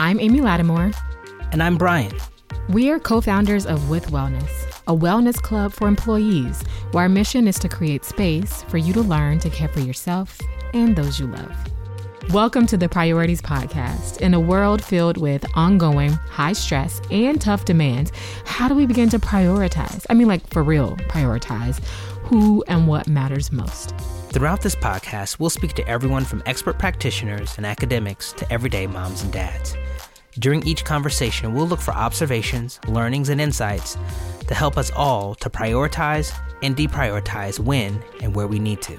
I'm Amy Lattimore. And I'm Bryan. We are co founders of With Wellness, a wellness club for employees, where our mission is to create space for you to learn to care for yourself and those you love. Welcome to the Priorities Podcast. In a world filled with ongoing high stress and tough demands, how do we begin to prioritize? I mean, like for real, prioritize who and what matters most. Throughout this podcast, we'll speak to everyone from expert practitioners and academics to everyday moms and dads. During each conversation, we'll look for observations, learnings, and insights to help us all to prioritize and deprioritize when and where we need to.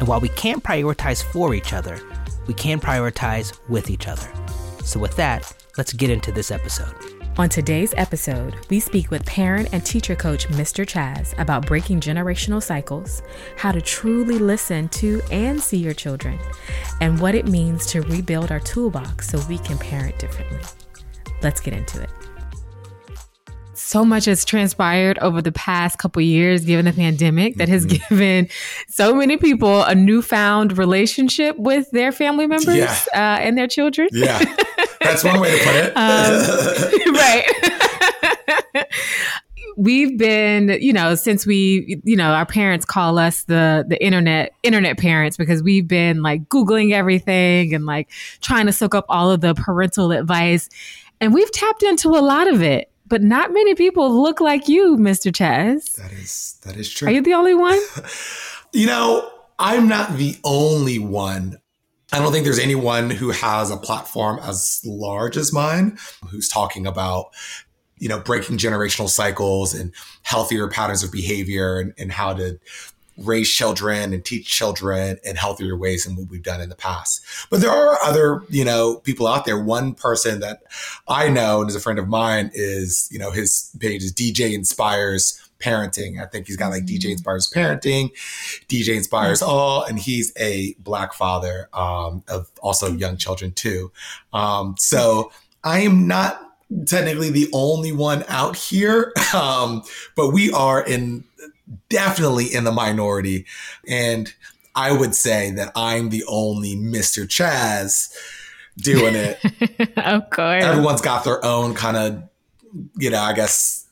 And while we can't prioritize for each other, we can prioritize with each other. So, with that, let's get into this episode. On today's episode, we speak with parent and teacher coach Mr. Chazz about breaking generational cycles, how to truly listen to and see your children, and what it means to rebuild our toolbox so we can parent differently. Let's get into it so much has transpired over the past couple years given the pandemic that has mm-hmm. given so many people a newfound relationship with their family members yeah. uh, and their children yeah that's one way to put it um, right we've been you know since we you know our parents call us the the internet internet parents because we've been like googling everything and like trying to soak up all of the parental advice and we've tapped into a lot of it but not many people look like you, Mr. Chazz. That is that is true. Are you the only one? you know, I'm not the only one. I don't think there's anyone who has a platform as large as mine who's talking about you know breaking generational cycles and healthier patterns of behavior and, and how to raise children and teach children in healthier ways than what we've done in the past. But there are other, you know, people out there. One person that I know and is a friend of mine is, you know, his page is DJ Inspires Parenting. I think he's got like DJ mm-hmm. Inspires Parenting, DJ Inspires All, and he's a black father um, of also young children too. Um, so I am not technically the only one out here, um, but we are in definitely in the minority. And I would say that I'm the only Mr. Chazz doing it. of course. Everyone's got their own kind of, you know, I guess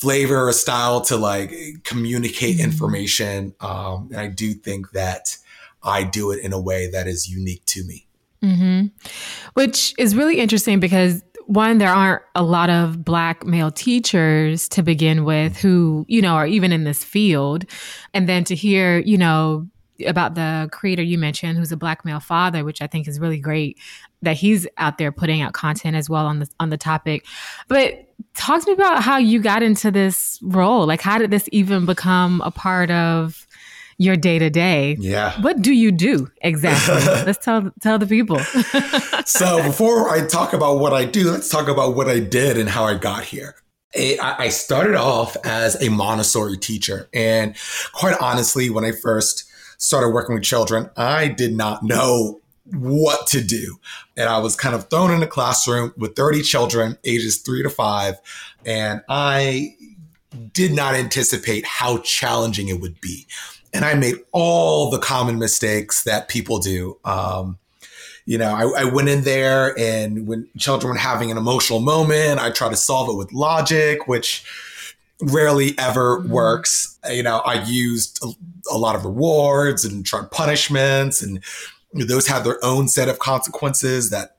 flavor or style to like communicate mm-hmm. information. Um, and I do think that I do it in a way that is unique to me. Mm-hmm. Which is really interesting because one, there aren't a lot of black male teachers to begin with who, you know, are even in this field. And then to hear, you know, about the creator you mentioned who's a black male father, which I think is really great that he's out there putting out content as well on the on the topic. But talk to me about how you got into this role. Like how did this even become a part of your day to day. Yeah. What do you do exactly? let's tell tell the people. so before I talk about what I do, let's talk about what I did and how I got here. I started off as a Montessori teacher. And quite honestly, when I first started working with children, I did not know what to do. And I was kind of thrown in a classroom with 30 children, ages three to five. And I did not anticipate how challenging it would be and I made all the common mistakes that people do. Um, you know, I, I, went in there and when children were having an emotional moment, I try to solve it with logic, which rarely ever mm-hmm. works. You know, I used a, a lot of rewards and tried punishments, and those have their own set of consequences that,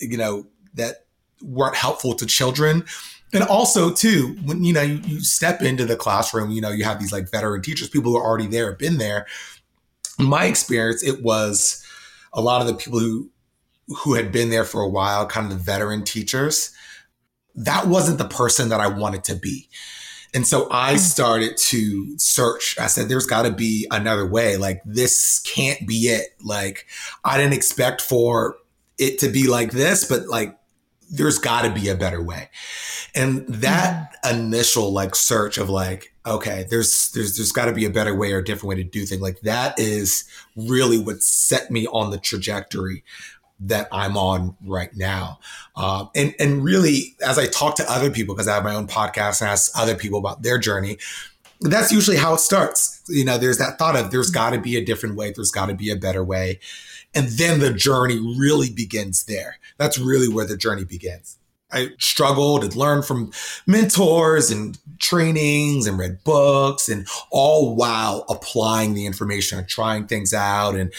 you know, that weren't helpful to children. And also too when you know you, you, step into the classroom you know you have these like veteran teachers people who are already there have been there. In my experience it was a lot of the people who who had been there for a while kind of the veteran teachers that wasn't the person that i wanted to be and so i hmm. started to search i said there's got to be another way like this can't be it like i didn't expect for it to be like this but like there's got to be a better way. And that mm-hmm. initial like search of like, okay, there's there's there's got to be a better way or a different way to do things. Like that is really what set me on the trajectory that I'm on right now. Um, and and really, as I talk to other people, because I have my own podcast and ask other people about their journey, that's usually how it starts. You know, there's that thought of there's got to be a different way. There's got to be a better way. And then the journey really begins there. That's really where the journey begins. I struggled and learned from mentors and trainings and read books and all while applying the information and trying things out and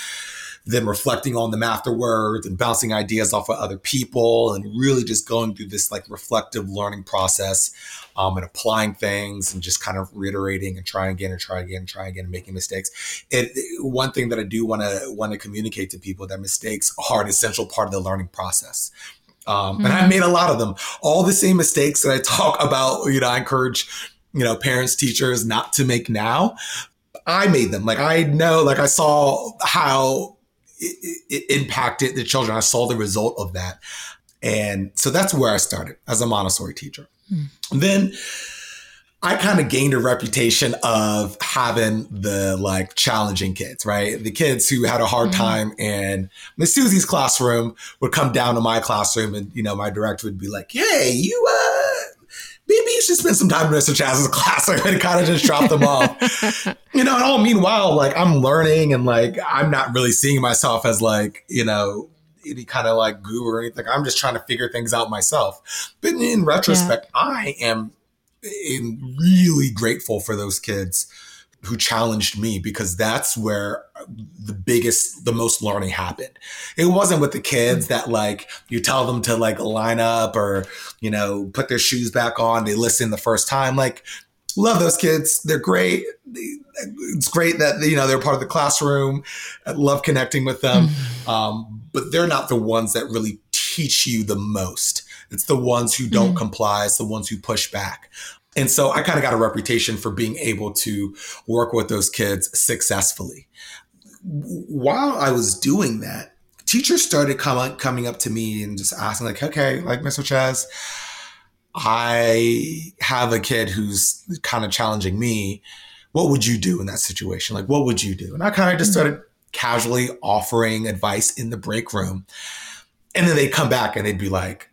then reflecting on them afterwards and bouncing ideas off of other people and really just going through this like reflective learning process um, and applying things and just kind of reiterating and trying again and try again and try again and making mistakes. It, one thing that I do want to want to communicate to people that mistakes are an essential part of the learning process. Um, mm-hmm. And I mm-hmm. made a lot of them. All the same mistakes that I talk about, you know, I encourage, you know, parents, teachers not to make now. I made them. Like I know, like I saw how it, it impacted the children. I saw the result of that. And so that's where I started as a Montessori teacher. Mm. Then I kind of gained a reputation of having the like challenging kids, right? The kids who had a hard mm-hmm. time and Miss Susie's classroom would come down to my classroom and, you know, my director would be like, Hey, you, uh, maybe you should spend some time in Mr. Chazz's classroom and kind of just drop them off. you know, and all meanwhile, like I'm learning and like I'm not really seeing myself as like, you know, any kind of like guru or anything. I'm just trying to figure things out myself. But in retrospect, yeah. I am eh, really grateful for those kids who challenged me because that's where the biggest the most learning happened it wasn't with the kids that like you tell them to like line up or you know put their shoes back on they listen the first time like love those kids they're great it's great that you know they're part of the classroom I love connecting with them mm-hmm. um, but they're not the ones that really teach you the most it's the ones who don't mm-hmm. comply. It's the ones who push back. And so I kind of got a reputation for being able to work with those kids successfully. While I was doing that, teachers started come, coming up to me and just asking, like, okay, like Mr. Chazz, I have a kid who's kind of challenging me. What would you do in that situation? Like, what would you do? And I kind of just mm-hmm. started casually offering advice in the break room. And then they'd come back and they'd be like,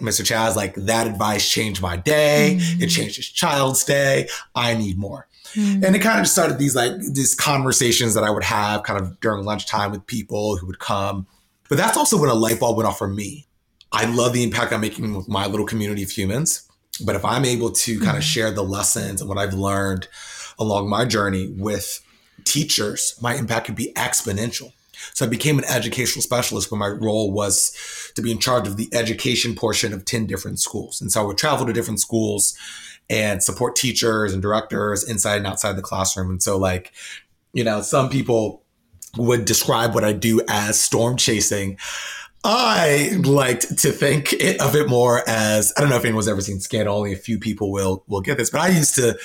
Mr. Chazz, like that advice changed my day. Mm-hmm. It changed his child's day. I need more. Mm-hmm. And it kind of just started these like these conversations that I would have kind of during lunchtime with people who would come. But that's also when a light bulb went off for me. I love the impact I'm making with my little community of humans. But if I'm able to kind mm-hmm. of share the lessons and what I've learned along my journey with teachers, my impact could be exponential. So I became an educational specialist where my role was to be in charge of the education portion of 10 different schools. And so I would travel to different schools and support teachers and directors inside and outside the classroom. And so like, you know, some people would describe what I do as storm chasing. I liked to think it, of it more as I don't know if anyone's ever seen Scandal. Only a few people will will get this, but I used to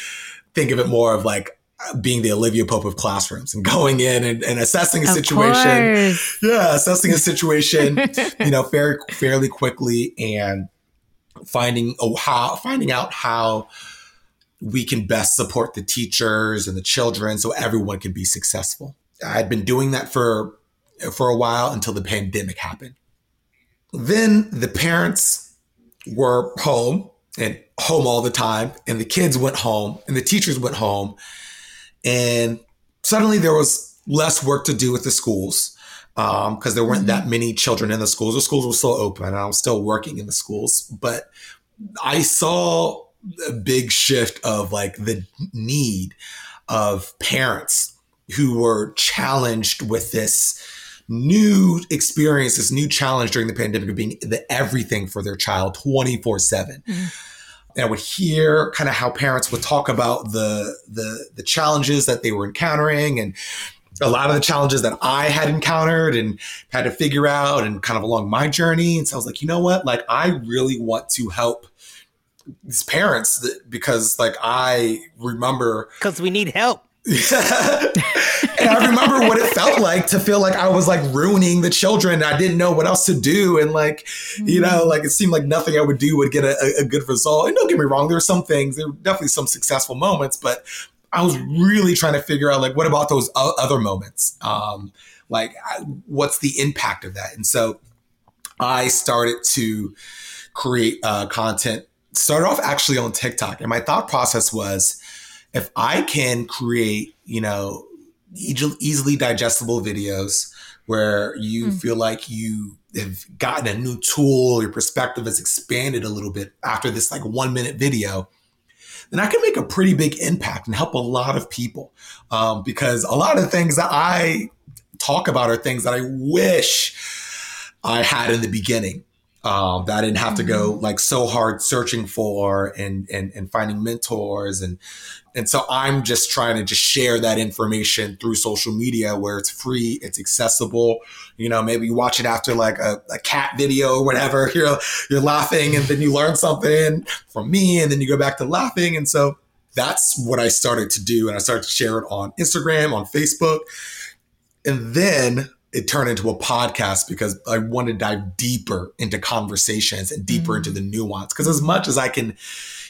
think of it more of like being the Olivia Pope of classrooms and going in and, and assessing a of situation. Course. Yeah, assessing a situation, you know, fairly fairly quickly and finding oh, how finding out how we can best support the teachers and the children so everyone can be successful. I'd been doing that for for a while until the pandemic happened. Then the parents were home and home all the time and the kids went home and the teachers went home and suddenly there was less work to do with the schools because um, there weren't mm-hmm. that many children in the schools. The schools were still open and I was still working in the schools. But I saw a big shift of like the need of parents who were challenged with this new experience, this new challenge during the pandemic of being the everything for their child 24 7. Mm-hmm and I would hear kind of how parents would talk about the the the challenges that they were encountering and a lot of the challenges that I had encountered and had to figure out and kind of along my journey. And so I was like, you know what? Like I really want to help these parents because like I remember because we need help. and I remember what it felt like to feel like I was like ruining the children. I didn't know what else to do. And like, you know, mm-hmm. like it seemed like nothing I would do would get a, a good result. And don't get me wrong, there were some things, there were definitely some successful moments, but I was really trying to figure out like, what about those other moments? Um, like, what's the impact of that? And so I started to create uh, content, started off actually on TikTok. And my thought process was, if I can create, you know, easily digestible videos where you mm. feel like you have gotten a new tool, your perspective has expanded a little bit after this like one minute video, then I can make a pretty big impact and help a lot of people. Um, because a lot of things that I talk about are things that I wish I had in the beginning. Um, that I didn't have to go mm-hmm. like so hard searching for and, and, and finding mentors. And, and so I'm just trying to just share that information through social media where it's free, it's accessible. You know, maybe you watch it after like a, a cat video or whatever, you're, you're laughing and then you learn something from me and then you go back to laughing. And so that's what I started to do. And I started to share it on Instagram, on Facebook. And then it turned into a podcast because I want to dive deeper into conversations and deeper mm-hmm. into the nuance. Because as much as I can,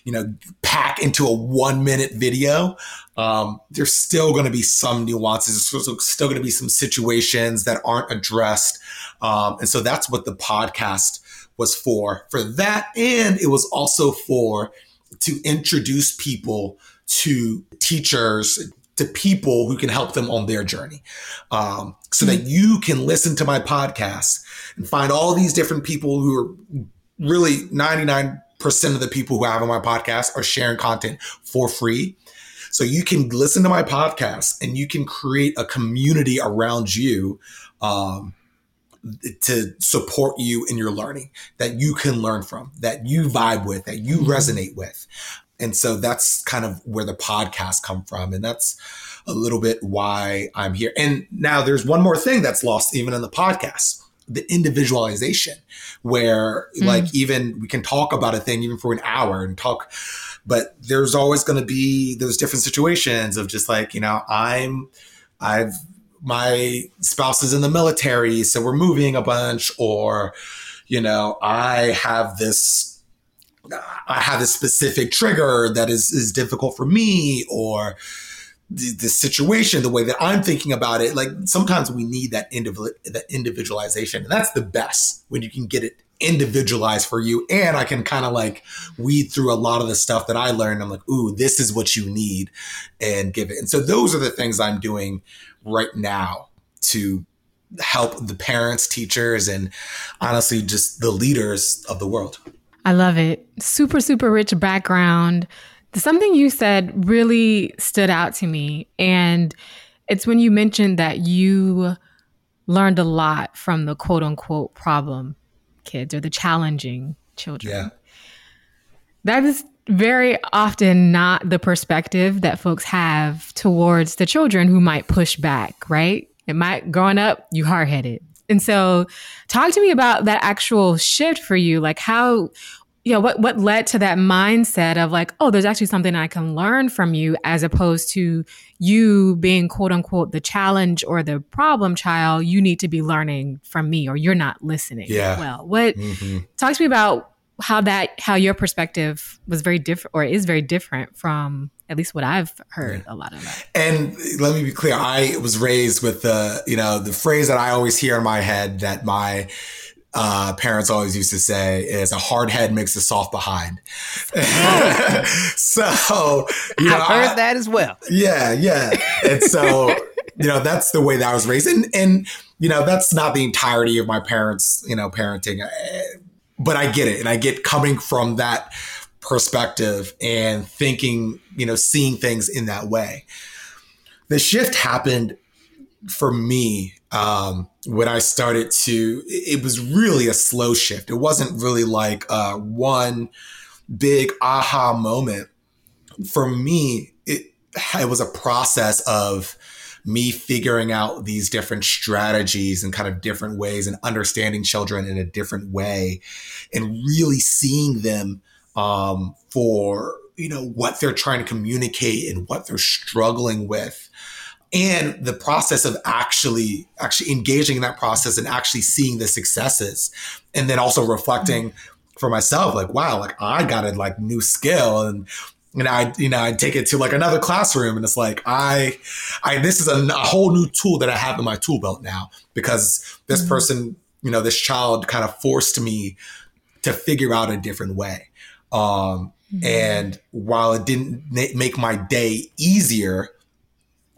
you know, pack into a one minute video, um, there's still going to be some nuances. There's still going to be some situations that aren't addressed. Um, and so that's what the podcast was for, for that. And it was also for to introduce people to teachers, to people who can help them on their journey. Um, so mm-hmm. that you can listen to my podcast and find all these different people who are really 99% of the people who have on my podcast are sharing content for free. So you can listen to my podcast and you can create a community around you um, to support you in your learning that you can learn from, that you vibe with, that you mm-hmm. resonate with. And so that's kind of where the podcast come from. And that's a little bit why I'm here. And now there's one more thing that's lost even in the podcast the individualization where mm. like even we can talk about a thing even for an hour and talk but there's always going to be those different situations of just like you know i'm i've my spouse is in the military so we're moving a bunch or you know i have this I have this specific trigger that is is difficult for me, or the, the situation, the way that I'm thinking about it. Like sometimes we need that individual that individualization, and that's the best when you can get it individualized for you. And I can kind of like weed through a lot of the stuff that I learned. I'm like, ooh, this is what you need, and give it. And so those are the things I'm doing right now to help the parents, teachers, and honestly, just the leaders of the world. I love it. Super, super rich background. Something you said really stood out to me. And it's when you mentioned that you learned a lot from the quote unquote problem kids or the challenging children. Yeah. That is very often not the perspective that folks have towards the children who might push back, right? It might, growing up, you hard headed. And so talk to me about that actual shift for you. Like how, you know, what, what led to that mindset of like, oh, there's actually something I can learn from you as opposed to you being quote unquote the challenge or the problem child. You need to be learning from me or you're not listening. Yeah. Well, what, mm-hmm. talk to me about how that, how your perspective was very different or is very different from at least what I've heard yeah. a lot of that. And let me be clear, I was raised with the, you know, the phrase that I always hear in my head that my uh, parents always used to say is a hard head makes a soft behind. so, you know, I've heard I, that as well. Yeah, yeah. And so, you know, that's the way that I was raised. And, and, you know, that's not the entirety of my parents, you know, parenting, eh, but I get it. And I get coming from that perspective and thinking, you know, seeing things in that way. The shift happened for me um, when I started to, it was really a slow shift. It wasn't really like uh, one big aha moment. For me, it, it was a process of me figuring out these different strategies and kind of different ways and understanding children in a different way and really seeing them um, for you know what they're trying to communicate and what they're struggling with and the process of actually actually engaging in that process and actually seeing the successes and then also reflecting for myself like wow like i got a like new skill and and I, you know, I take it to like another classroom, and it's like I, I, this is a, a whole new tool that I have in my tool belt now because this mm-hmm. person, you know, this child kind of forced me to figure out a different way. Um, mm-hmm. And while it didn't make my day easier,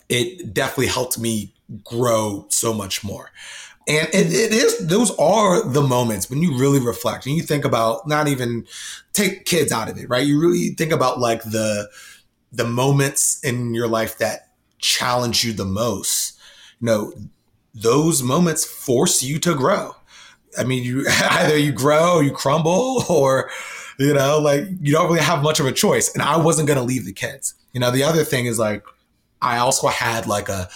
it definitely helped me grow so much more. And it, it is, those are the moments when you really reflect and you think about not even take kids out of it, right? You really think about like the, the moments in your life that challenge you the most. You know, those moments force you to grow. I mean, you either you grow, you crumble, or you know, like you don't really have much of a choice. And I wasn't going to leave the kids. You know, the other thing is like I also had like a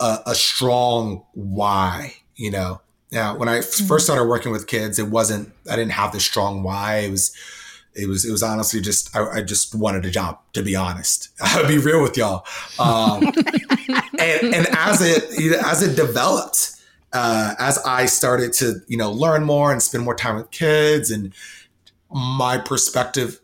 a, a strong why, you know. Now, when I mm-hmm. first started working with kids, it wasn't, I didn't have the strong why. It was, it was, it was honestly just, I, I just wanted a job, to be honest. I'll be real with y'all. Um, and, and as it, as it developed, uh, as I started to, you know, learn more and spend more time with kids and my perspective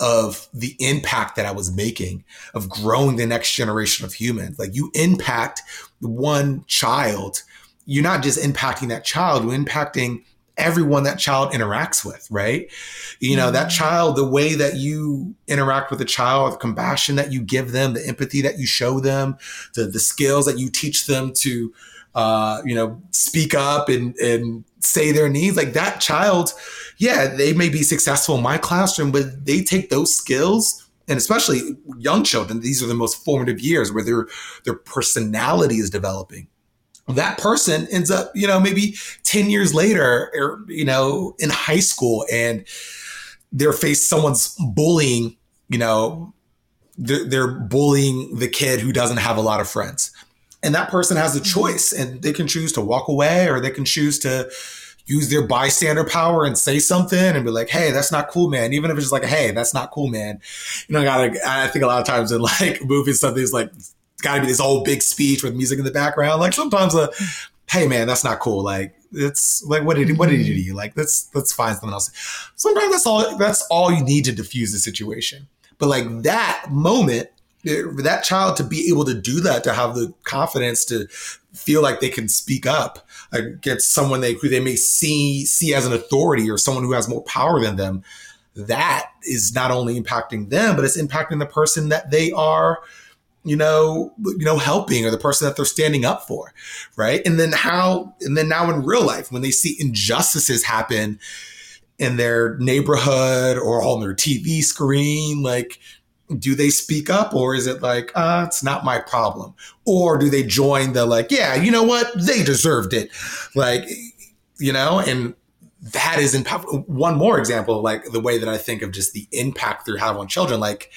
of the impact that I was making of growing the next generation of humans. Like you impact one child, you're not just impacting that child, you're impacting everyone that child interacts with, right? You know, that mm-hmm. child, the way that you interact with a child, the compassion that you give them, the empathy that you show them, the, the skills that you teach them to, uh, you know, speak up and, and say their needs, like that child, yeah, they may be successful in my classroom, but they take those skills and especially young children, these are the most formative years where their their personality is developing. That person ends up, you know, maybe 10 years later, or, you know, in high school and they're faced someone's bullying, you know, they're bullying the kid who doesn't have a lot of friends. And that person has a mm-hmm. choice and they can choose to walk away or they can choose to, use their bystander power and say something and be like, "Hey, that's not cool, man." Even if it's just like, "Hey, that's not cool, man." You know, I gotta. I think a lot of times in like movies, something's like, got to be this whole big speech with music in the background. Like sometimes, a, "Hey, man, that's not cool." Like it's like, what did what did he do to you? Like let's let's find something else. Sometimes that's all. That's all you need to diffuse the situation. But like that moment that child to be able to do that, to have the confidence to feel like they can speak up against someone they who they may see see as an authority or someone who has more power than them, that is not only impacting them, but it's impacting the person that they are, you know, you know, helping or the person that they're standing up for, right? And then how, and then now in real life, when they see injustices happen in their neighborhood or on their TV screen, like do they speak up or is it like uh it's not my problem? Or do they join the like yeah you know what? They deserved it. Like you know and that is in one more example like the way that i think of just the impact through have on children like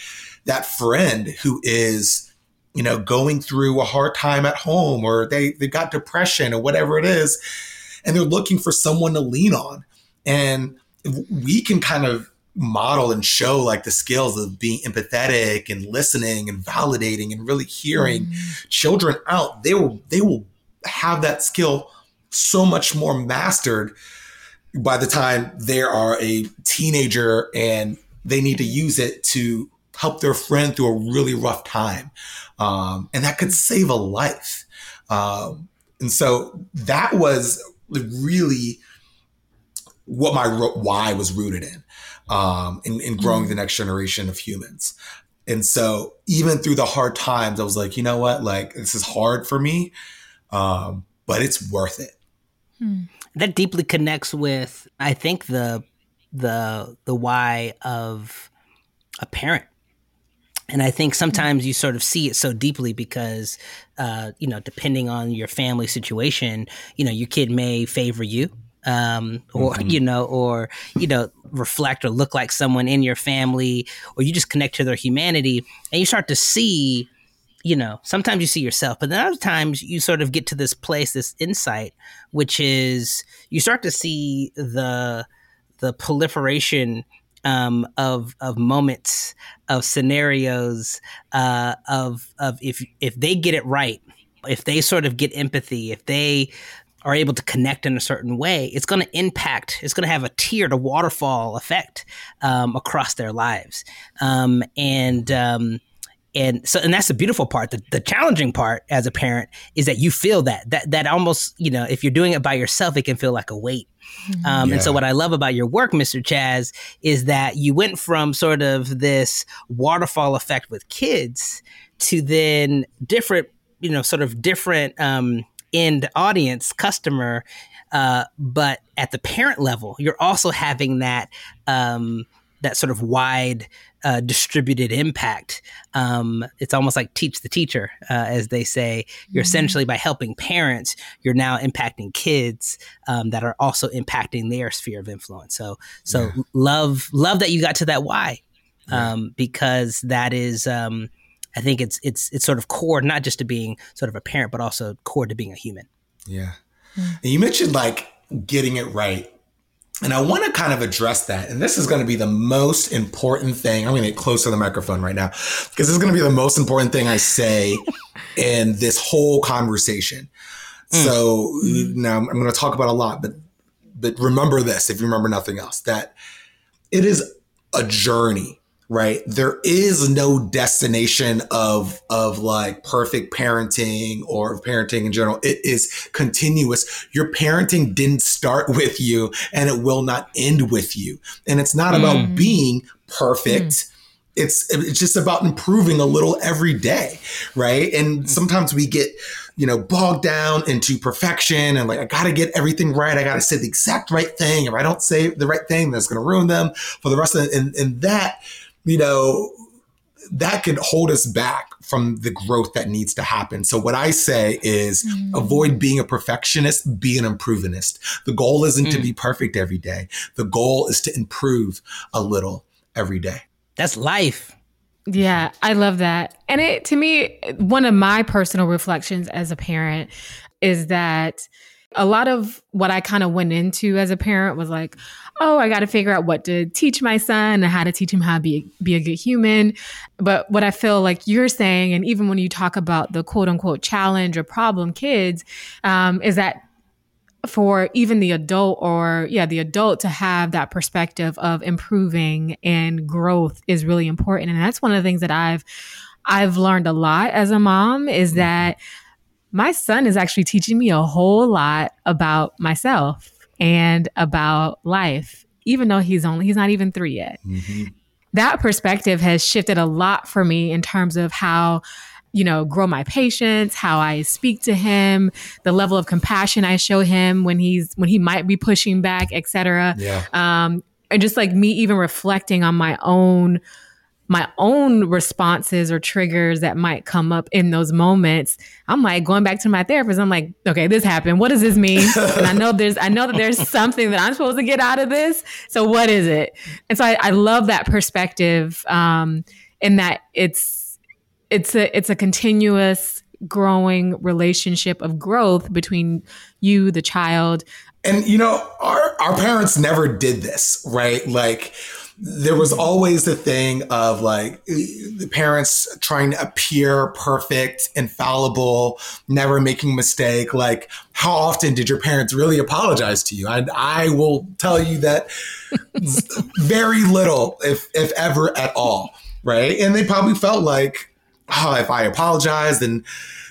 that friend who is you know going through a hard time at home or they they got depression or whatever it is and they're looking for someone to lean on. And we can kind of model and show like the skills of being empathetic and listening and validating and really hearing mm. children out. They will they will have that skill so much more mastered by the time they are a teenager and they need to use it to help their friend through a really rough time. Um, and that could save a life. Um, and so that was really what my why was rooted in um, in, in growing mm-hmm. the next generation of humans. And so even through the hard times, I was like, you know what? Like this is hard for me, um, but it's worth it. Hmm. That deeply connects with, I think the the the why of a parent. And I think sometimes you sort of see it so deeply because, uh, you know, depending on your family situation, you know, your kid may favor you um, or mm-hmm. you know, or you know, reflect or look like someone in your family, or you just connect to their humanity, and you start to see, you know, sometimes you see yourself, but then other times you sort of get to this place, this insight, which is you start to see the the proliferation um, of of moments, of scenarios, uh, of of if if they get it right, if they sort of get empathy, if they are able to connect in a certain way, it's going to impact, it's going to have a tiered, a waterfall effect um, across their lives. Um, and, um, and so, and that's the beautiful part. The, the challenging part as a parent is that you feel that, that, that almost, you know, if you're doing it by yourself, it can feel like a weight. Mm-hmm. Um, yeah. And so, what I love about your work, Mr. Chazz, is that you went from sort of this waterfall effect with kids to then different, you know, sort of different um, end audience customer uh, but at the parent level you're also having that um, that sort of wide uh, distributed impact. Um, it's almost like teach the teacher, uh, as they say. You're mm-hmm. essentially by helping parents, you're now impacting kids um, that are also impacting their sphere of influence. So, so yeah. love love that you got to that why, um, because that is. Um, I think it's it's it's sort of core, not just to being sort of a parent, but also core to being a human. Yeah, mm-hmm. and you mentioned like getting it right and I want to kind of address that. And this is going to be the most important thing. I'm going to get close to the microphone right now because this is going to be the most important thing I say in this whole conversation. Mm. So now I'm going to talk about a lot, but but remember this if you remember nothing else that it is a journey right? There is no destination of of like perfect parenting or parenting in general. It is continuous. Your parenting didn't start with you and it will not end with you. And it's not mm. about being perfect. Mm. it's it's just about improving a little every day right? And mm. sometimes we get you know bogged down into perfection and like i gotta get everything right. I gotta say the exact right thing. If i don't say the right thing that's gonna ruin them for the rest of it and, and that you know, that could hold us back from the growth that needs to happen. So what I say is mm. avoid being a perfectionist, be an improvementist. The goal isn't mm. to be perfect every day. The goal is to improve a little every day. That's life. Yeah, I love that. And it to me one of my personal reflections as a parent is that a lot of what I kind of went into as a parent was like, oh, I got to figure out what to teach my son and how to teach him how to be, be a good human. But what I feel like you're saying, and even when you talk about the quote unquote challenge or problem kids, um, is that for even the adult or yeah the adult to have that perspective of improving and growth is really important and that's one of the things that i've i've learned a lot as a mom is mm-hmm. that my son is actually teaching me a whole lot about myself and about life, even though he's only, he's not even three yet. Mm-hmm. That perspective has shifted a lot for me in terms of how you know grow my patience how i speak to him the level of compassion i show him when he's when he might be pushing back etc yeah. um and just like me even reflecting on my own my own responses or triggers that might come up in those moments, I'm like going back to my therapist. I'm like, okay, this happened. What does this mean? and I know there's, I know that there's something that I'm supposed to get out of this. So what is it? And so I, I love that perspective, um, in that it's, it's a, it's a continuous growing relationship of growth between you, the child. And you know, our, our parents never did this, right? Like, there was always the thing of like the parents trying to appear perfect, infallible, never making mistake. Like, how often did your parents really apologize to you? And I will tell you that very little, if if ever at all, right? And they probably felt like, oh, if I apologize, then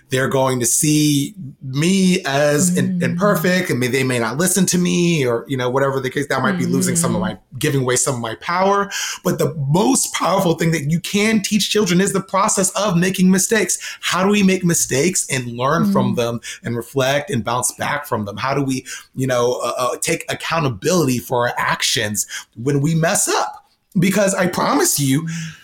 they're going to see me as mm. imperfect and may, they may not listen to me or, you know, whatever the case, that might be mm. losing some of my, giving away some of my power. But the most powerful thing that you can teach children is the process of making mistakes. How do we make mistakes and learn mm. from them and reflect and bounce back from them? How do we, you know, uh, uh, take accountability for our actions when we mess up? Because I promise you, mm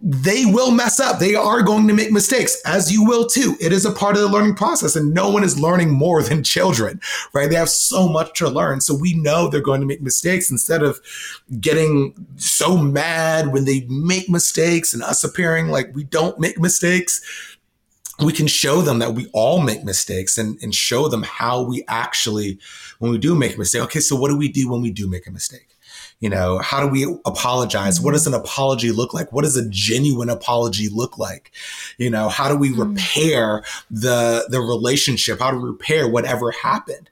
they will mess up. They are going to make mistakes, as you will too. It is a part of the learning process, and no one is learning more than children, right? They have so much to learn. So we know they're going to make mistakes instead of getting so mad when they make mistakes and us appearing like we don't make mistakes. We can show them that we all make mistakes and, and show them how we actually, when we do make a mistake, okay, so what do we do when we do make a mistake? You know, how do we apologize? What does an apology look like? What does a genuine apology look like? You know, how do we mm. repair the the relationship? How to repair whatever happened?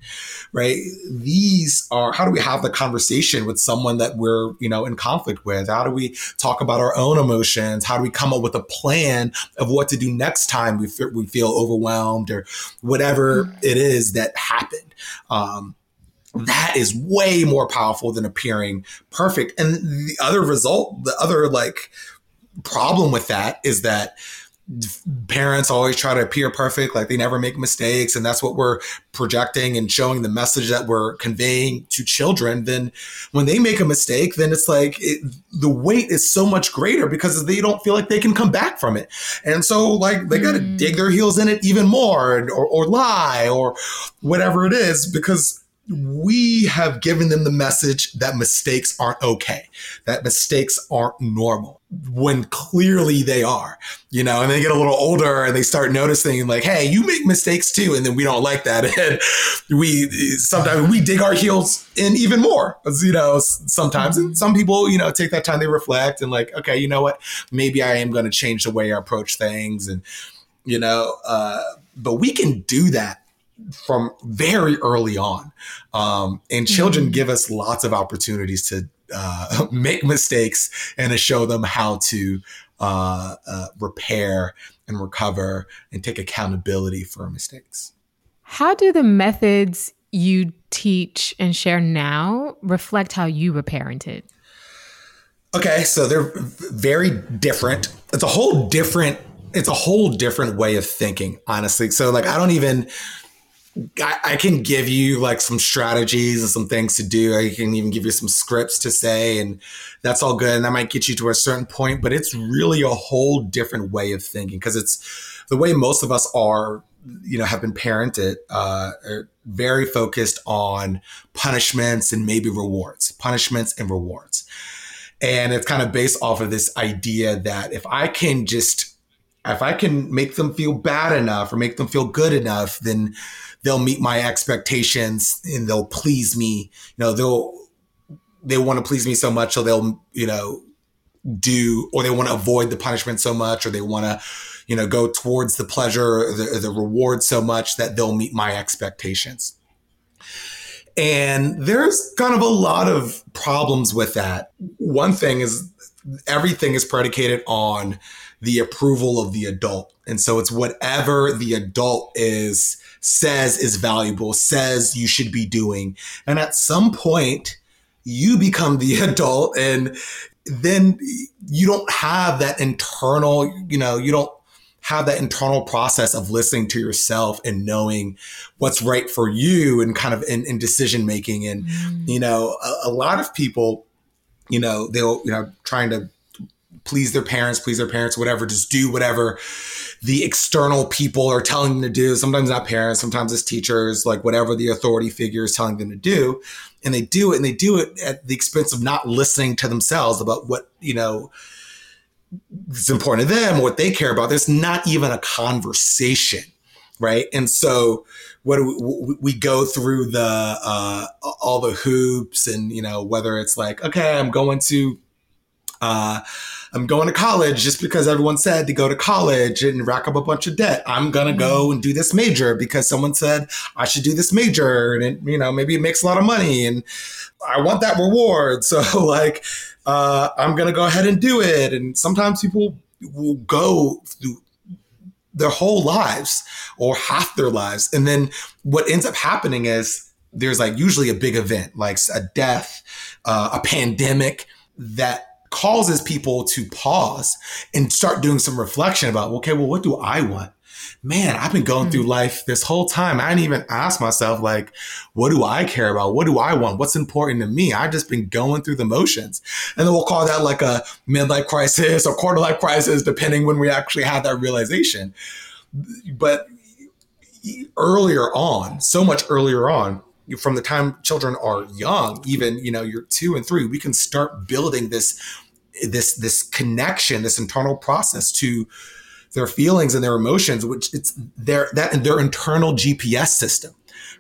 Right? These are how do we have the conversation with someone that we're, you know, in conflict with? How do we talk about our own emotions? How do we come up with a plan of what to do next time we feel, we feel overwhelmed or whatever mm. it is that happened? Um, that is way more powerful than appearing perfect. And the other result, the other like problem with that is that parents always try to appear perfect, like they never make mistakes, and that's what we're projecting and showing the message that we're conveying to children, then when they make a mistake, then it's like it, the weight is so much greater because they don't feel like they can come back from it. And so, like, they got to mm. dig their heels in it even more or, or lie or whatever it is because we have given them the message that mistakes aren't okay, that mistakes aren't normal when clearly they are, you know, and they get a little older and they start noticing like, Hey, you make mistakes too. And then we don't like that. And we sometimes we dig our heels in even more, you know, sometimes. And some people, you know, take that time, they reflect and like, okay, you know what, maybe I am going to change the way I approach things. And, you know, uh, but we can do that from very early on. Um, and children mm-hmm. give us lots of opportunities to uh, make mistakes and to show them how to uh, uh, repair and recover and take accountability for mistakes. How do the methods you teach and share now reflect how you were parented? Okay, so they're very different. It's a whole different it's a whole different way of thinking, honestly. So like I don't even I, can give you like some strategies and some things to do. I can even give you some scripts to say, and that's all good. And that might get you to a certain point, but it's really a whole different way of thinking because it's the way most of us are, you know, have been parented, uh, very focused on punishments and maybe rewards, punishments and rewards. And it's kind of based off of this idea that if I can just, if I can make them feel bad enough or make them feel good enough, then they'll meet my expectations and they'll please me. You know, they'll they want to please me so much, so they'll you know do or they want to avoid the punishment so much, or they want to you know go towards the pleasure, the, the reward so much that they'll meet my expectations. And there's kind of a lot of problems with that. One thing is everything is predicated on the approval of the adult. And so it's whatever the adult is says is valuable, says you should be doing. And at some point, you become the adult and then you don't have that internal, you know, you don't have that internal process of listening to yourself and knowing what's right for you and kind of in, in decision making. And, mm. you know, a, a lot of people, you know, they'll, you know, trying to please their parents, please their parents, whatever, just do whatever the external people are telling them to do. Sometimes not parents, sometimes it's teachers, like whatever the authority figure is telling them to do. And they do it and they do it at the expense of not listening to themselves about what, you know, is important to them, what they care about. There's not even a conversation. Right. And so what we, we, go through the, uh, all the hoops and, you know, whether it's like, okay, I'm going to, uh, I'm going to college just because everyone said to go to college and rack up a bunch of debt. I'm going to go mm-hmm. and do this major because someone said I should do this major and it, you know, maybe it makes a lot of money and I want that reward. So like, uh, I'm going to go ahead and do it. And sometimes people will go through their whole lives or half their lives. And then what ends up happening is there's like usually a big event, like a death, uh, a pandemic that causes people to pause and start doing some reflection about, okay, well, what do I want? Man, I've been going mm-hmm. through life this whole time. I didn't even ask myself, like, what do I care about? What do I want? What's important to me? I've just been going through the motions. And then we'll call that like a midlife crisis or quarter life crisis, depending when we actually have that realization. But earlier on, so much earlier on, from the time children are young, even you know you're two and three, we can start building this this this connection, this internal process to their feelings and their emotions, which it's their that and their internal GPS system,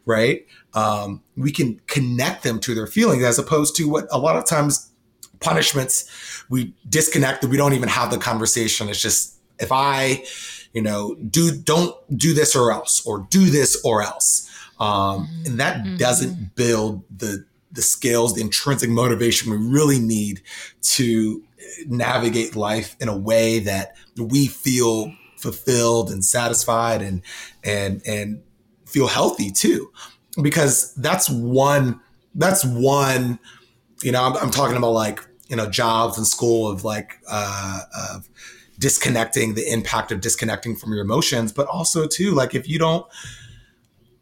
right? Um, we can connect them to their feelings as opposed to what a lot of times punishments we disconnect that we don't even have the conversation. It's just if I, you know, do don't do this or else or do this or else um, and that mm-hmm. doesn't build the the skills, the intrinsic motivation we really need to navigate life in a way that we feel fulfilled and satisfied and and and feel healthy too because that's one that's one you know I'm, I'm talking about like you know jobs and school of like uh of disconnecting, the impact of disconnecting from your emotions, but also too, like if you don't,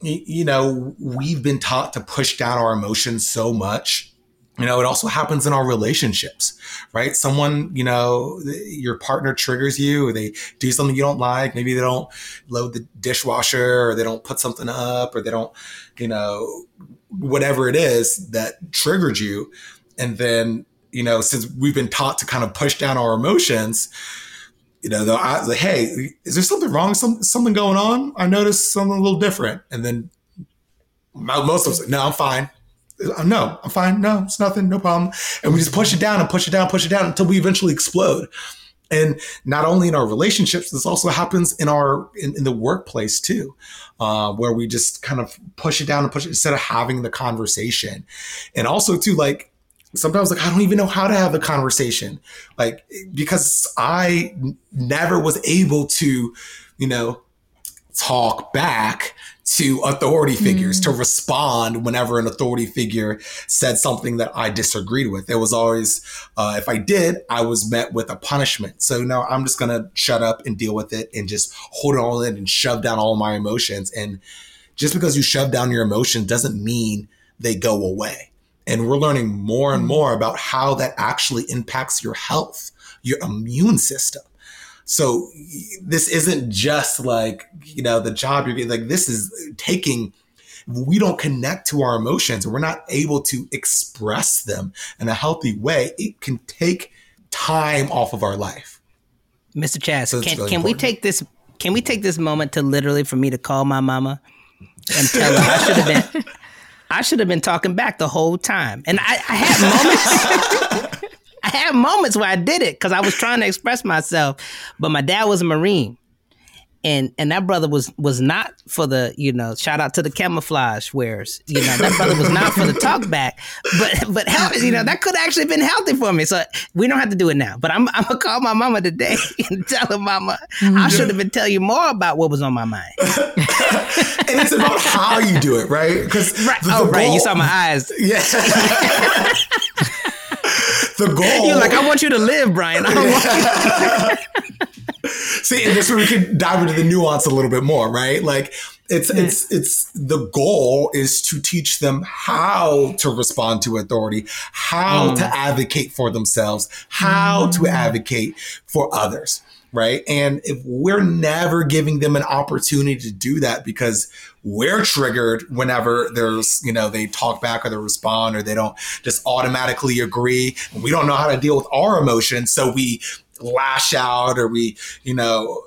you know, we've been taught to push down our emotions so much. You know, it also happens in our relationships, right? Someone, you know, your partner triggers you, or they do something you don't like. Maybe they don't load the dishwasher, or they don't put something up, or they don't, you know, whatever it is that triggered you. And then, you know, since we've been taught to kind of push down our emotions, you know, they'll ask, like, hey, is there something wrong? Some, something going on? I noticed something a little different. And then most of say, no, I'm fine. Uh, no, I'm fine. No, it's nothing. No problem. And we just push it down and push it down, push it down until we eventually explode. And not only in our relationships, this also happens in our in, in the workplace too, uh, where we just kind of push it down and push it instead of having the conversation. And also too, like sometimes like I don't even know how to have a conversation, like because I never was able to, you know, talk back to authority figures mm. to respond whenever an authority figure said something that I disagreed with. It was always, uh, if I did, I was met with a punishment. So now I'm just going to shut up and deal with it and just hold it all in and shove down all my emotions. And just because you shove down your emotions doesn't mean they go away. And we're learning more and mm. more about how that actually impacts your health, your immune system. So this isn't just like, you know, the job you're getting, like this is taking we don't connect to our emotions and we're not able to express them in a healthy way, it can take time off of our life. Mr. Chazz, so can, really can we take this can we take this moment to literally for me to call my mama and tell her I should have been I should have been talking back the whole time. And I, I had moments. I had moments where I did it because I was trying to express myself. But my dad was a Marine. And and that brother was was not for the, you know, shout out to the camouflage wearers. You know, that brother was not for the talk back. But but help, you know, that could actually been healthy for me. So we don't have to do it now. But I'm I'm gonna call my mama today and tell her mama, I mm-hmm. should have been telling you more about what was on my mind. and it's about how you do it, right? Because right. oh, right. You saw my eyes. Yeah. the goal. You're like, I want you to live, Bryan. See, and this way we can dive into the nuance a little bit more, right? Like it's it's it's the goal is to teach them how to respond to authority, how mm. to advocate for themselves, how mm. to advocate for others right? And if we're never giving them an opportunity to do that because we're triggered whenever there's, you know, they talk back or they respond or they don't just automatically agree. We don't know how to deal with our emotions. So we lash out or we, you know,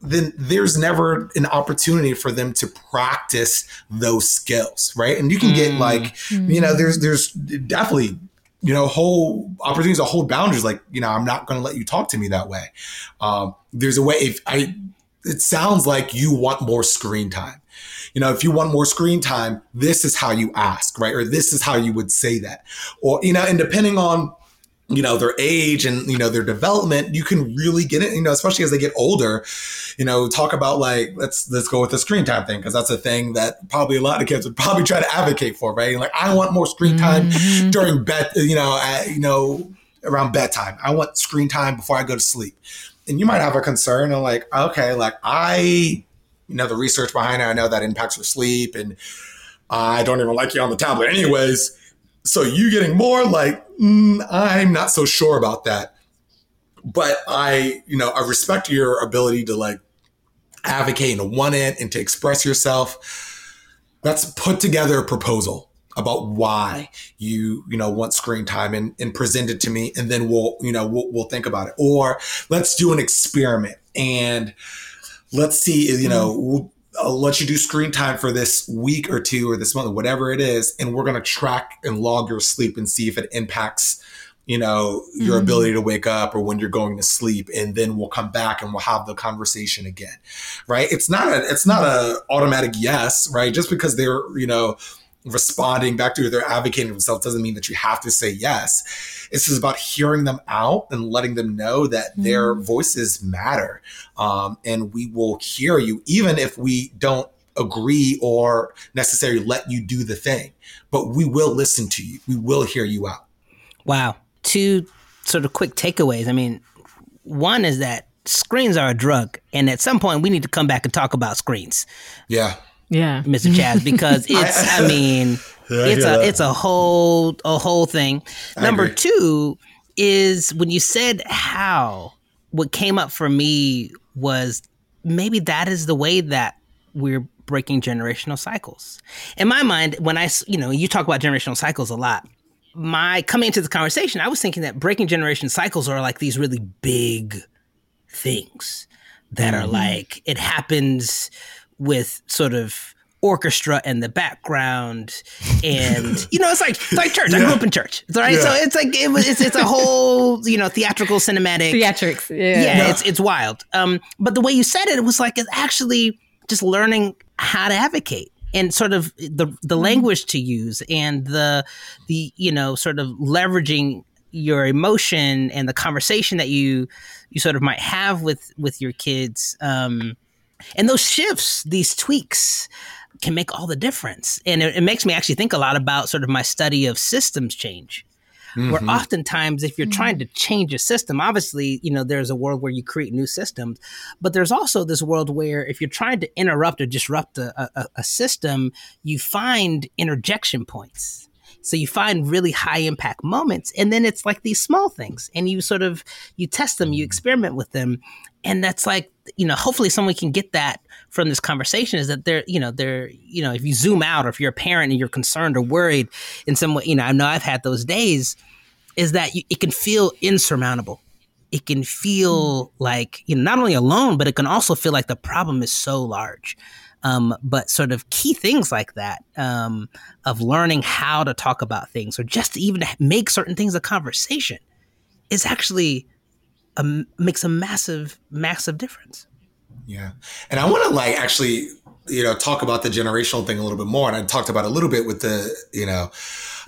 then there's never an opportunity for them to practice those skills, right? And you can get mm. like, you know, there's there's definitely you know, whole opportunities to hold boundaries. Like, you know, I'm not going to let you talk to me that way. Um, there's a way. If I, it sounds like you want more screen time. You know, if you want more screen time, this is how you ask, right? Or this is how you would say that. Or, you know, and depending on you know their age and you know their development you can really get it you know especially as they get older you know talk about like let's let's go with the screen time thing because that's a thing that probably a lot of kids would probably try to advocate for right? Like i want more screen time mm-hmm. during bed you know at, you know around bedtime. I want screen time before i go to sleep. And you might have a concern and like okay like i you know the research behind it i know that impacts your sleep and i don't even like you on the tablet anyways. So you getting more like, mm, I'm not so sure about that. But I, you know, I respect your ability to like advocate and want it and to express yourself. Let's put together a proposal about why you you know want screen time and, and present it to me and then we'll you know we'll, we'll think about it or let's do an experiment and let's see you know mm-hmm. we'll, I'll let you do screen time for this week or two or this month, whatever it is, and we're going to track and log your sleep and see if it impacts, you know, your mm-hmm. ability to wake up or when you're going to sleep, and then we'll come back and we'll have the conversation again, right? It's not a it's not a automatic yes, right? Just because they're you know responding back to you, they're advocating themselves doesn't mean that you have to say yes. It's just about hearing them out and letting them know that mm-hmm. their voices matter. Um, and we will hear you, even if we don't agree or necessarily let you do the thing, but we will listen to you. We will hear you out. Wow. Two sort of quick takeaways. I mean, one is that screens are a drug, and at some point we need to come back and talk about screens. Yeah. Yeah. Mr. Chazz, because it's I mean Yeah, I it's a that. it's a whole a whole thing. I Number agree. two is when you said how, what came up for me was maybe that is the way that we're breaking generational cycles. In my mind, when I you know you talk about generational cycles a lot. My coming into the conversation, I was thinking that breaking generation cycles are like these really big things that are mm-hmm. like it happens with sort of orchestra in the background and you know it's like it's like church i grew up in church right so it's like it was, it's, it's a whole you know theatrical cinematic Theatrics. Yeah. yeah, it's it's wild. Um, but the way you said it, it was like it's actually just learning how to advocate and sort of the the language to use and the the you know sort of leveraging your emotion and the conversation that you you sort of might have with with your kids. Um, and those shifts, these tweaks, can make all the difference. And it, it makes me actually think a lot about sort of my study of systems change where mm-hmm. oftentimes if you're mm-hmm. trying to change a system obviously you know there's a world where you create new systems but there's also this world where if you're trying to interrupt or disrupt a, a, a system you find interjection points so you find really high impact moments and then it's like these small things and you sort of you test them you mm-hmm. experiment with them and that's like you know hopefully someone can get that from this conversation is that they're you know they're you know if you zoom out or if you're a parent and you're concerned or worried in some way you know i know i've had those days is that you, it can feel insurmountable. It can feel mm-hmm. like you know not only alone but it can also feel like the problem is so large um, but sort of key things like that um, of learning how to talk about things or just to even make certain things a conversation is actually a, makes a massive massive difference Yeah. And I want to like actually, you know, talk about the generational thing a little bit more. And I talked about a little bit with the, you know,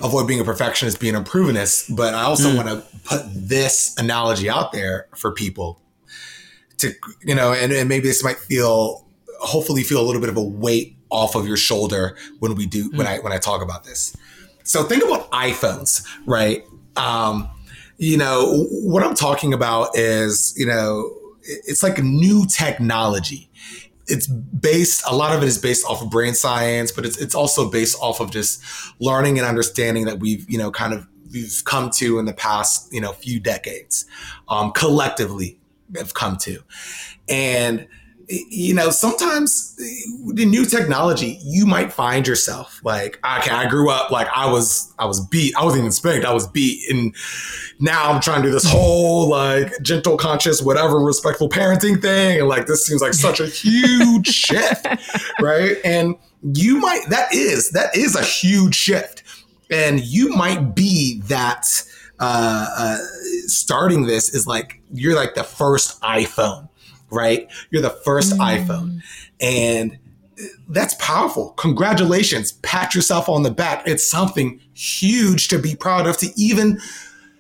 avoid being a perfectionist, being a provenist. But I also want to put this analogy out there for people to, you know, and, and maybe this might feel, hopefully feel a little bit of a weight off of your shoulder when we do, when I, when I talk about this. So think about iPhones, right? Um, you know, what I'm talking about is, you know, it's like new technology. It's based, a lot of it is based off of brain science, but it's, it's also based off of just learning and understanding that we've, you know, kind of, we've come to in the past, you know, few decades, um, collectively have come to. And, you know, sometimes the new technology, you might find yourself like, okay, I grew up like I was, I was beat. I wasn't even spanked. I was beat. And now I'm trying to do this whole like gentle, conscious, whatever, respectful parenting thing. And like, this seems like such a huge shift. Right. And you might, that is, that is a huge shift. And you might be that, uh, uh, starting this is like, you're like the first iPhone right? You're the first mm. iPhone. And that's powerful. Congratulations. Pat yourself on the back. It's something huge to be proud of to even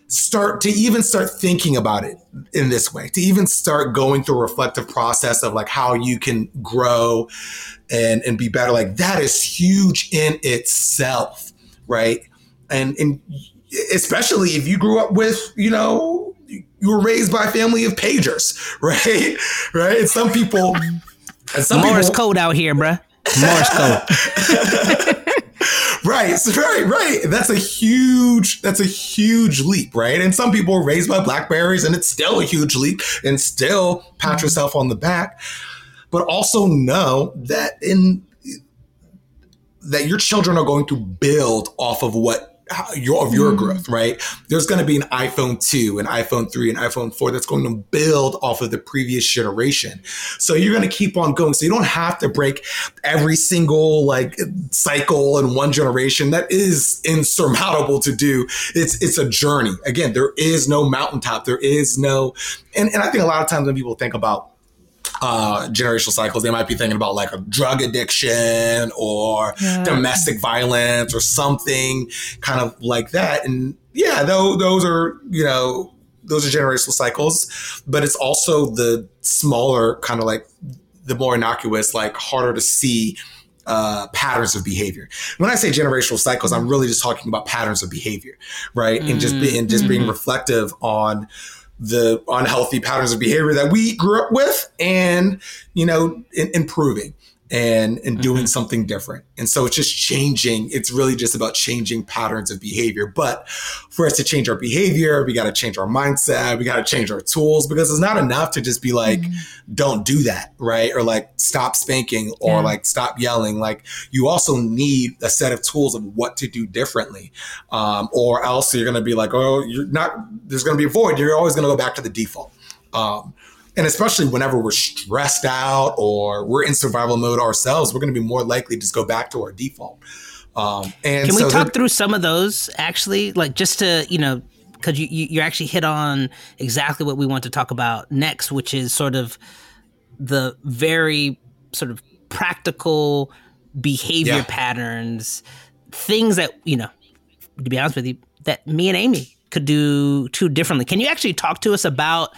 start to even start thinking about it in this way to even start going through a reflective process of like how you can grow and and be better like that is huge in itself right and and especially if you grew up with you know you were raised by a family of pagers right? Right? And some people and some morse people, code out here bruh. Morse code. Right right right. That's a huge that's a huge leap right? And some people are raised by blackberries and it's still a huge leap and still pat mm-hmm. yourself on the back but also know that in that your children are going to build off of what your of your mm-hmm. growth, right? There's going to be an iPhone 2, an iPhone 3, an iPhone 4 that's going to build off of the previous generation. So you're going to keep on going. So you don't have to break every single like cycle in one generation. That is insurmountable to do. It's it's a journey. Again, there is no mountaintop. There is no and, and I think a lot of times when people think about uh, generational cycles, they might be thinking about like a drug addiction or domestic violence or something kind of like that. And yeah, though those are, you know, those are generational cycles, but it's also the smaller kind of like the more innocuous, like harder to see uh, patterns of behavior. When I say generational cycles, I'm really just talking about patterns of behavior, right? And just being just being reflective on the unhealthy patterns of behavior that we grew up with and, you know, in, improving and and doing mm-hmm. something different. And so it's just changing. It's really just about changing patterns of behavior. But for us to change our behavior, we got to change our mindset. We got to change our tools because it's not enough to just be like, mm-hmm. don't do that, right? Or like stop spanking or yeah. like stop yelling. Like you also need a set of tools of what to do differently, um, or else you're going to be like, oh, you're not. There's going to be a void. You're always going to go back to the default. Um, and especially whenever we're stressed out or we're in survival mode ourselves, we're going to be more likely to just go back to our default. Um, and can we so talk through some of those actually, like just to you know, because you you actually hit on exactly what we want to talk about next, which is sort of the very sort of practical behavior yeah. patterns, things that you know, to be honest with you, that me and Amy could do too differently. Can you actually talk to us about?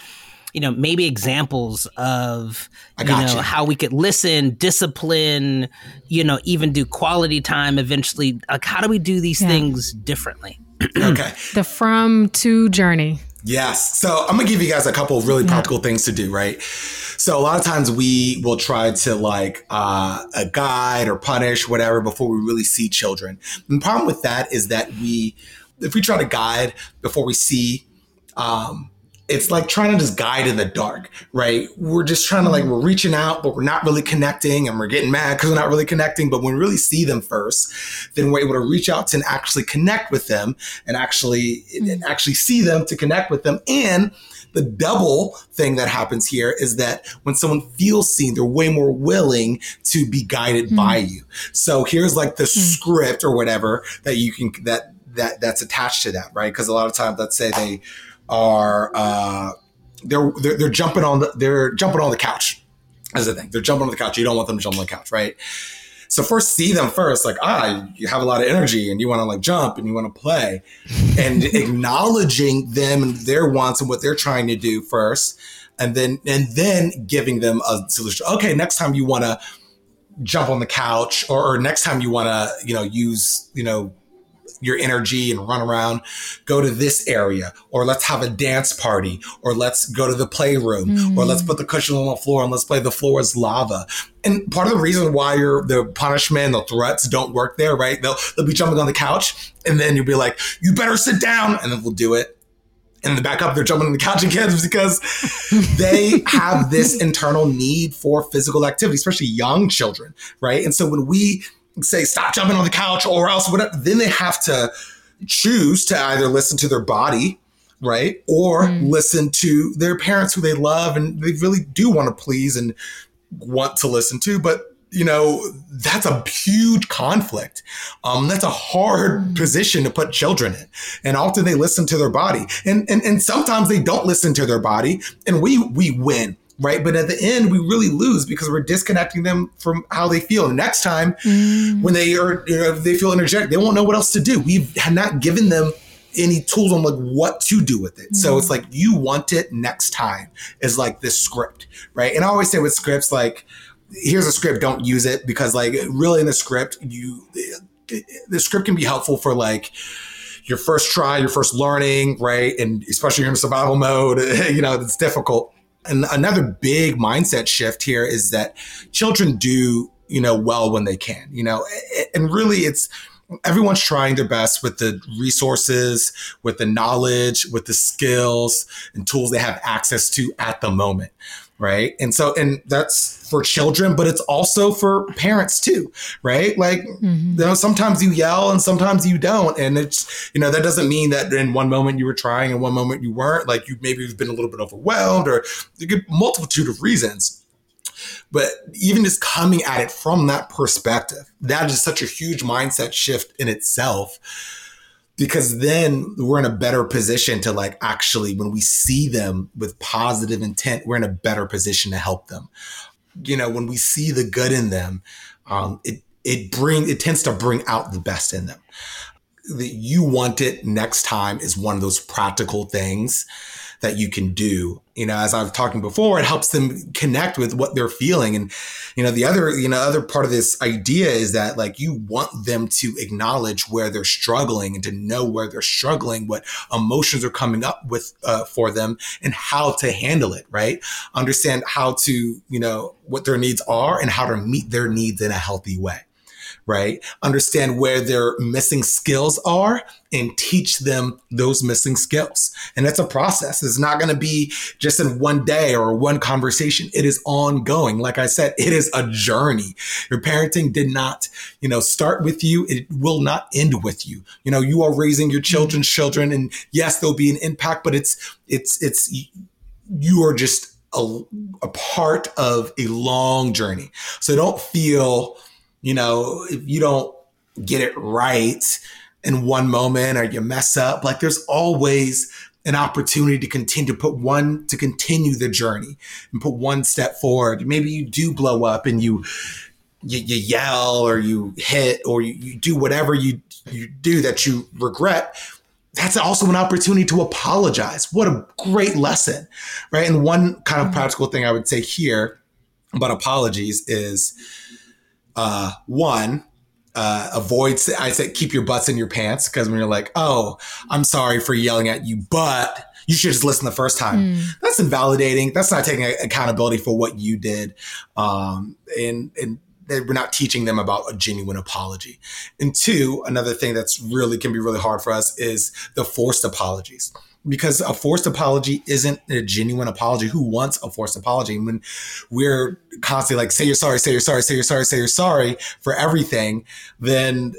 You know, maybe examples of you know you. how we could listen, discipline, you know, even do quality time eventually. Like how do we do these yeah. things differently? okay. The from to journey. Yes. So I'm gonna give you guys a couple of really yeah. practical things to do, right? So a lot of times we will try to like uh, a guide or punish whatever before we really see children. And the problem with that is that we, if we try to guide before we see, um, it's like trying to just guide in the dark, right? We're just trying to like, we're reaching out, but we're not really connecting and we're getting mad because we're not really connecting. But when we really see them first, then we're able to reach out to and actually connect with them and actually, and actually see them to connect with them. And the double thing that happens here is that when someone feels seen, they're way more willing to be guided mm. by you. So here's like the mm. script or whatever that you can, that, that, that's attached to that, right? Because a lot of times, let's say they, are uh, they're, they're they're jumping on the they're jumping on the couch. That's the thing. They're jumping on the couch. You don't want them to jump on the couch, right? So first see them first, like, ah, you have a lot of energy and you want to like jump and you want to play and acknowledging them and their wants and what they're trying to do first. And then, and then giving them a solution. Okay. Next time you want to jump on the couch or, or next time you want to, you know, use, you know, your energy and run around, go to this area, or let's have a dance party, or let's go to the playroom, mm. or let's put the cushion on the floor and let's play the floor is lava. And part of the reason why your the punishment, the threats don't work there, right? They'll they'll be jumping on the couch, and then you'll be like, "You better sit down," and then we'll do it and the back up, they're jumping on the couch again because they have this internal need for physical activity, especially young children, right? And so when we say stop jumping on the couch or else whatever, then they have to choose to either listen to their body, right, or mm. listen to their parents who they love and they really do want to please and want to listen to, but you know that's a huge conflict. Um, that's a hard mm. position to put children in. And often they listen to their body. And, and and sometimes they don't listen to their body. And we we win right? But at the end, we really lose because we're disconnecting them from how they feel. And next time, mm. when they are, you know, they feel energetic, they won't know what else to do. We've not given them any tools on like what to do with it. Mm. So it's like you want it next time is like this script, right? And I always say with scripts, like here's a script, don't use it because like really in the script, you the script can be helpful for like your first try, your first learning, right? And especially you're in survival mode, you know, it's difficult and another big mindset shift here is that children do, you know, well when they can, you know, and really it's, everyone's trying their best with the resources, with the knowledge, with the skills and tools they have access to at the moment right? And so, and that's for children, but it's also for parents too, right? Like, mm-hmm. you know, sometimes you yell and sometimes you don't. And it's, you know, that doesn't mean that in one moment you were trying and one moment you weren't. Like, you maybe you've been a little bit overwhelmed or a multitude of reasons. But even just coming at it from that perspective, that is such a huge mindset shift in itself because then we're in a better position to like actually when we see them with positive intent we're in a better position to help them. You know when we see the good in them um, it it bring it tends to bring out the best in them. That you want it next time is one of those practical things that you can do. You know, as I've talking before, it helps them connect with what they're feeling. And, you know, the other, you know, other part of this idea is that like you want them to acknowledge where they're struggling and to know where they're struggling, what emotions are coming up with uh, for them and how to handle it, right? Understand how to, you know, what their needs are and how to meet their needs in a healthy way right? Understand where their missing skills are and teach them those missing skills. And it's a process. It's not going to be just in one day or one conversation. It is ongoing. Like I said, it is a journey. Your parenting did not, you know, start with you. It will not end with you. You know, you are raising your children's mm-hmm. children and yes, there'll be an impact, but it's, it's, it's, you are just a, a part of a long journey. So don't feel, you know, if you don't get it right in one moment or you mess up, like there's always an opportunity to continue to put one to continue the journey and put one step forward. Maybe you do blow up and you you, you yell or you hit or you, you do whatever you you do that you regret that's also an opportunity to apologize. What a great lesson, right? And one kind of mm-hmm. practical thing I would say here about apologies is uh, one, uh, avoid, I said, keep your butts in your pants because when you're like, oh, I'm sorry for yelling at you, but you should just listen the first time. Mm. That's invalidating. That's not taking accountability for what you did. Um, and, and we're not teaching them about a genuine apology. And two, another thing that's really can be really hard for us is the forced apologies because a forced apology isn't a genuine apology. Who wants a forced apology? When we're constantly like, say you're sorry, say you're sorry, say you're sorry, say you're sorry for everything, then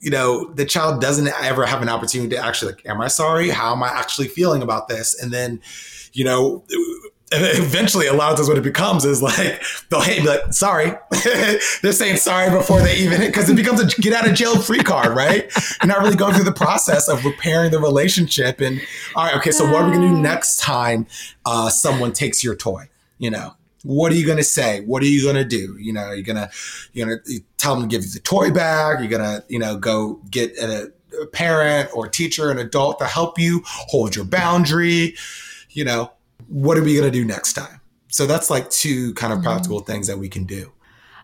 you know the child doesn't ever have an opportunity to actually like, am I sorry? How am I actually feeling about this? And then, you know, eventually a lot of times what it becomes is like they'll hate me like sorry. They're saying sorry before they even because it becomes a get out of jail free card right? You're not really going through the process of repairing the relationship and all right okay so what are we going to do next time uh, someone takes your toy? You know what are you going to say? What are you going to do? You know are you're going to you're going to tell them to give you the toy back? You're going to you know go get a, a parent or teacher an adult to help you hold your boundary? You know what are we going to do next time? So that's like two kind of mm-hmm. practical things that we can do.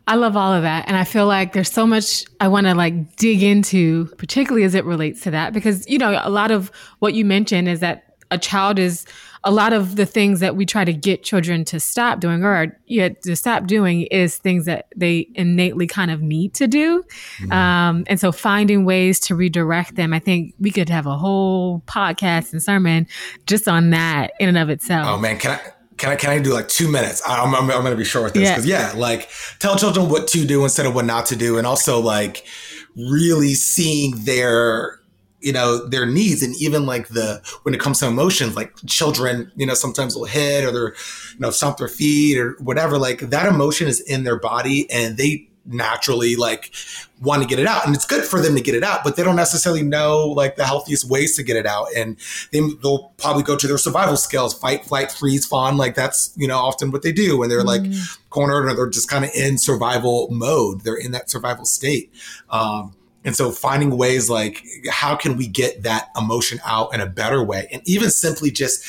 I love all of that. And I feel like there's so much I want to like dig into, particularly as it relates to that, because, you know, a lot of what you mentioned is that a child is a lot of the things that we try to get children to stop doing or yet to stop doing is things that they innately kind of need to do. Mm-hmm. Um, and so finding ways to redirect them, I think we could have a whole podcast and sermon just on that in and of itself. Oh man, can I? Can I can I do like two minutes? I'm I'm, I'm going to be short with this because yeah. yeah, like tell children what to do instead of what not to do, and also like really seeing their you know their needs. And even like the when it comes to emotions like children you know sometimes will hit or they're you know stomp their feet or whatever like that emotion is in their body and they naturally like want to get it out. And it's good for them to get it out but they don't necessarily know like the healthiest ways to get it out. And they, they'll probably go to their survival skills fight flight freeze fawn like that's you know often what they do when they're mm. like cornered or they're just kind of in survival mode. They're in that survival state. Um, and so finding ways like how can we get that emotion out in a better way? And even simply just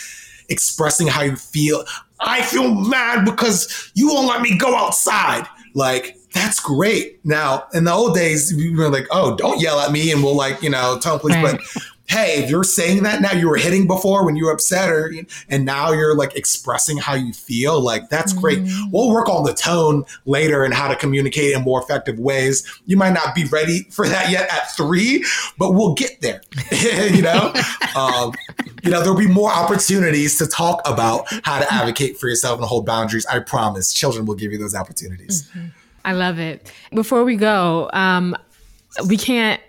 expressing how you feel. I feel mad because you won't let me go outside. Like, that's great. Now, in the old days, we were like, oh, don't yell at me and we'll like, you know, tell police. Right. But hey, if you're saying that now, you were hitting before when you were upset, or and now you're like expressing how you feel. Like that's mm-hmm. great. We'll work on the tone later and how to communicate in more effective ways. You might not be ready for that yet at three, but we'll get there. you know, um, you know, there'll be more opportunities to talk about how to advocate for yourself and hold boundaries. I promise, children will give you those opportunities. Mm-hmm. I love it. Before we go, um, we can't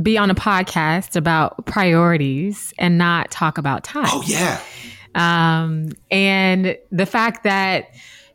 be on a podcast about priorities and not talk about time. Oh yeah. Um, and the fact that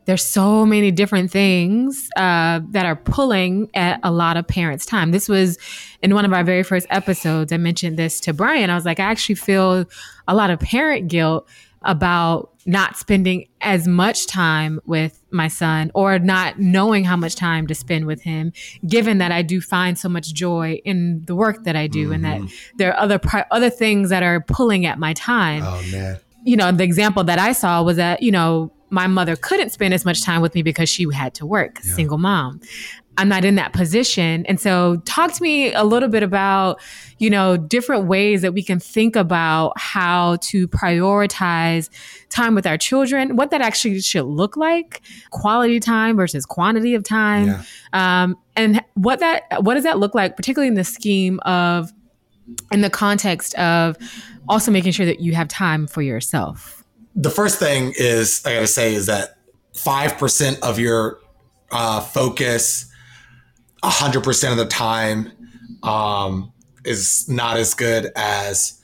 there's so many different things uh, that are pulling at a lot of parents' time. This was in one of our very first episodes. I mentioned this to Bryan. I was like, I actually feel a lot of parent guilt about not spending as much time with my son or not knowing how much time to spend with him given that I do find so much joy in the work that I do mm-hmm. and that mm-hmm. there are other other things that are pulling at my time. Oh man. you know, the example that I saw was that, you know, my mother couldn't spend as much time with me because she had to work, yeah. single mom. I'm not in that position. And so talk to me a little bit about, you know, different ways that we can think about how to prioritize time with our children, what that actually should look like, quality time versus quantity of time. Yeah. Um, and what that what does that look like, particularly in the scheme of in the context of also making sure that you have time for yourself? The first thing is I gotta say is that five percent of your uh, focus 100% of the time um, is not as good as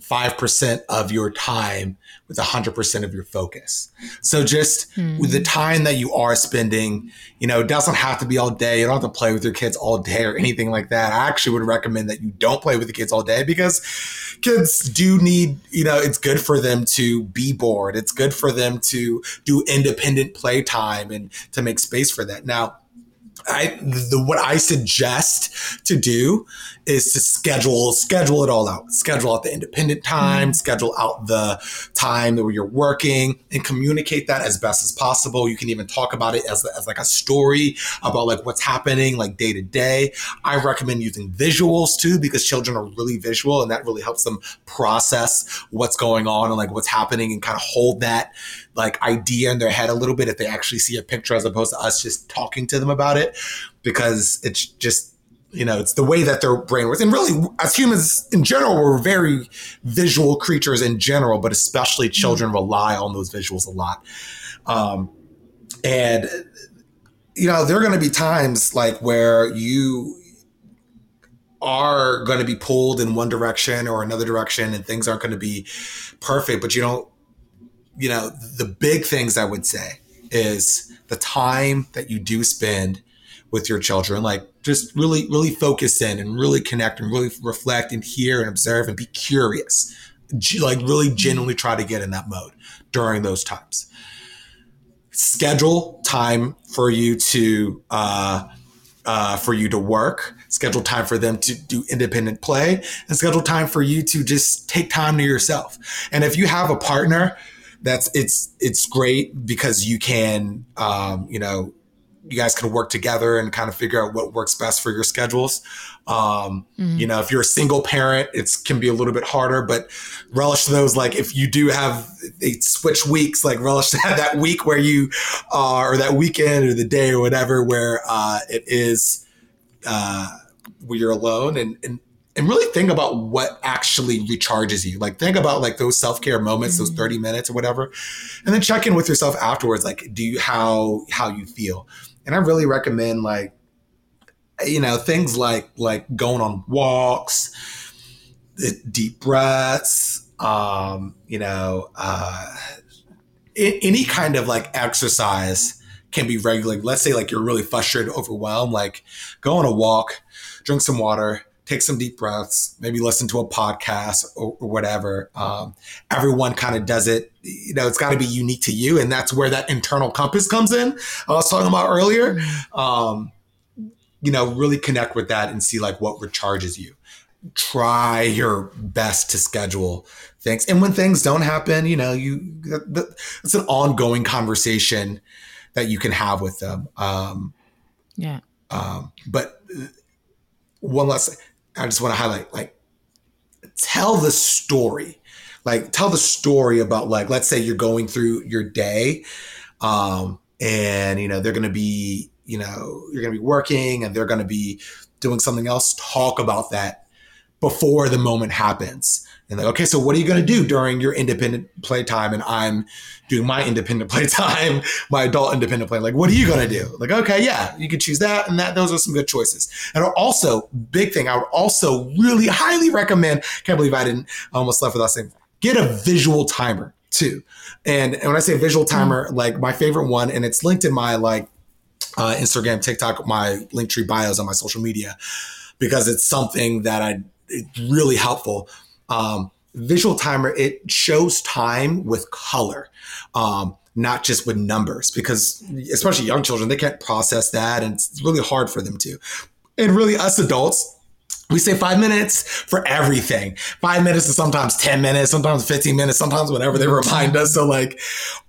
5% of your time with 100% of your focus. So just mm. with the time that you are spending, you know, it doesn't have to be all day. You don't have to play with your kids all day or anything like that. I actually would recommend that you don't play with the kids all day because kids do need, you know, it's good for them to be bored. It's good for them to do independent playtime and to make space for that. Now, I the what I suggest to do is to schedule schedule it all out. Schedule out the independent time, mm-hmm. schedule out the time where you're working, and communicate that as best as possible. You can even talk about it as, as like a story about like what's happening like day to day. I recommend using visuals too because children are really visual and that really helps them process what's going on and like what's happening and kind of hold that like idea in their head a little bit if they actually see a picture as opposed to us just talking to them about it because it's just you know it's the way that their brain works and really as humans in general we're very visual creatures in general but especially children mm-hmm. rely on those visuals a lot um, and you know there are going to be times like where you are going to be pulled in one direction or another direction and things aren't going to be perfect but you don't you know, the big things I would say is the time that you do spend with your children, like just really, really focus in and really connect and really reflect and hear and observe and be curious. Like really genuinely try to get in that mode during those times. Schedule time for you to uh, uh, for you to work, schedule time for them to do independent play, and schedule time for you to just take time to yourself. And if you have a partner that's it's it's great because you can um, you know you guys can work together and kind of figure out what works best for your schedules. Um, mm-hmm. You know, if you're a single parent, it can be a little bit harder, but relish those. Like if you do have they switch weeks, like relish that, that week where you uh, or that weekend or the day or whatever where uh, it is uh, where you're alone and, and and really think about what actually recharges you. Like think about like those self-care moments, mm-hmm. those 30 minutes or whatever. And then check in with yourself afterwards. Like, do you how how you feel? And I really recommend like, you know, things like like going on walks, deep breaths, um, you know, uh any kind of like exercise can be regular. Let's say like you're really frustrated, overwhelmed, like go on a walk, drink some water, take some deep breaths, maybe listen to a podcast or, or whatever. Um, everyone kind of does it. You know, it's got to be unique to you. And that's where that internal compass comes in. I was talking about earlier. Um, you know, really connect with that and see like what recharges you. Try your best to schedule things. And when things don't happen, you know, you, it's an ongoing conversation that you can have with them. Um, yeah. Um, but one last I just want to highlight like tell the story. Like tell the story about like let's say you're going through your day um and you know they're going to be you know you're going to be working and they're going to be doing something else talk about that before the moment happens and like, okay, so what are you going to do during your independent playtime? And I'm doing my independent playtime, my adult independent play. Like, what are you going to do? Like, okay, yeah, you could choose that and that. Those are some good choices. And also, big thing, I would also really highly recommend. Can't believe I didn't almost left without saying, get a visual timer too. And, and when I say visual timer, mm like my favorite one, and it's linked in my like uh, Instagram, TikTok, my Linktree bios on my social media, because it's something that I it's really helpful um, visual timer, it shows time with color. Um, not just with numbers, because especially young children, they can't process that, and it's really hard for them to. And really, us adults, we say five minutes for everything. Five minutes is sometimes 10 minutes, sometimes 15 minutes, sometimes whenever they remind us. So like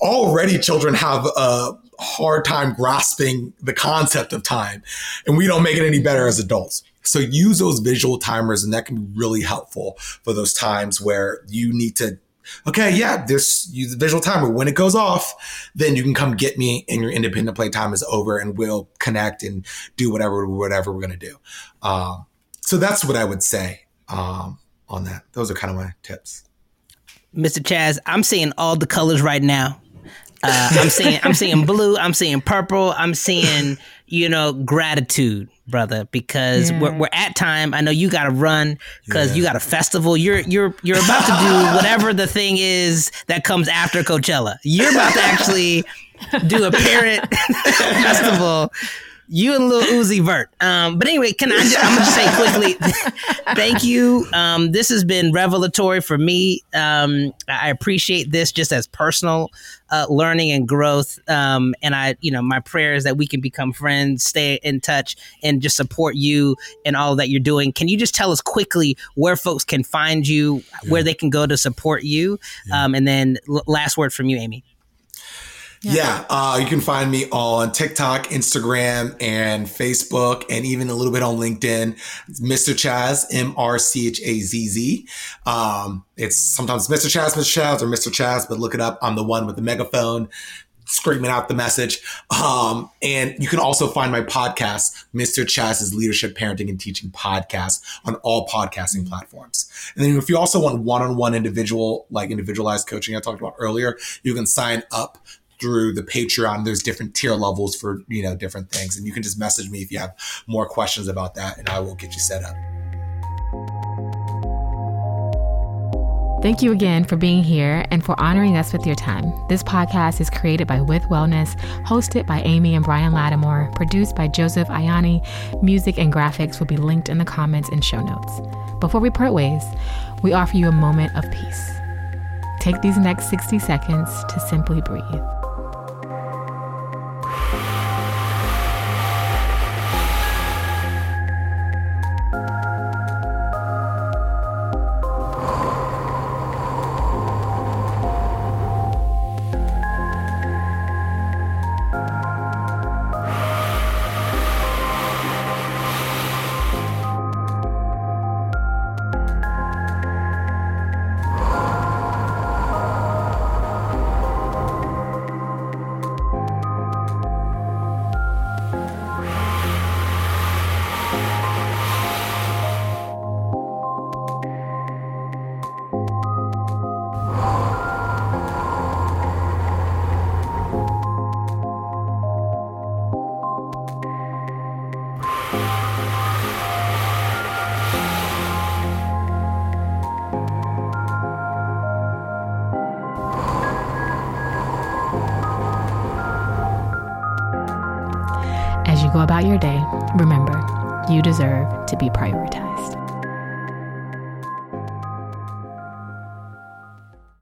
already children have a hard time grasping the concept of time and we don't make it any better as adults. So use those visual timers and that can be really helpful for those times where you need to okay, yeah, this use the visual timer. When it goes off, then you can come get me and your independent play time is over and we'll connect and do whatever, whatever we're to do. Um, so that's what I would say um, on that. Those are kind of my tips. Mr. Chazz, I'm seeing all the colors right now. Uh, I'm seeing I'm seeing blue. I'm seeing purple. I'm seeing you know gratitude, brother, because yeah. we're, we're at time. I know you got to run because yeah. you got a festival. You're you're you're about to do whatever the thing is that comes after Coachella. You're about to actually do a parent festival you and Lil Uzi Vert. Um, but anyway, can I? Just, I'm gonna just say quickly, thank you. Um, this has been revelatory for me. Um, I appreciate this just as personal uh, learning and growth. Um, and I, you know, my prayer is that we can become friends, stay in touch, and just support you and all that you're doing. Can you just tell us quickly where folks can find you, yeah. where they can go to support you, yeah. Um, and then l- last word from you, Amy. Yeah, yeah uh, you can find me on TikTok, Instagram, and Facebook, and even a little bit on LinkedIn. It's Mr. Chazz, M R C H A Z Z. Um, it's sometimes Mr. Chaz, Mr. Chaz, or Mr. Chaz, but look it up. I'm the one with the megaphone screaming out the message. Um, and you can also find my podcast, Mr. Chazz's Leadership, Parenting, and Teaching podcast on all podcasting platforms. And then if you also want one-on-one individual, like individualized coaching I talked about earlier, you can sign up through the Patreon. There's different tier levels for, you know, different things. And you can just message me if you have more questions about that and I will get you set up. Thank you again for being here and for honoring us with your time. This podcast is created by With Wellness, hosted by Amy and Bryan Lattimore, produced by Joseph Ayani. Music and graphics will be linked in the comments and show notes. Before we part ways, we offer you a moment of peace. Take these next 60 seconds to simply breathe.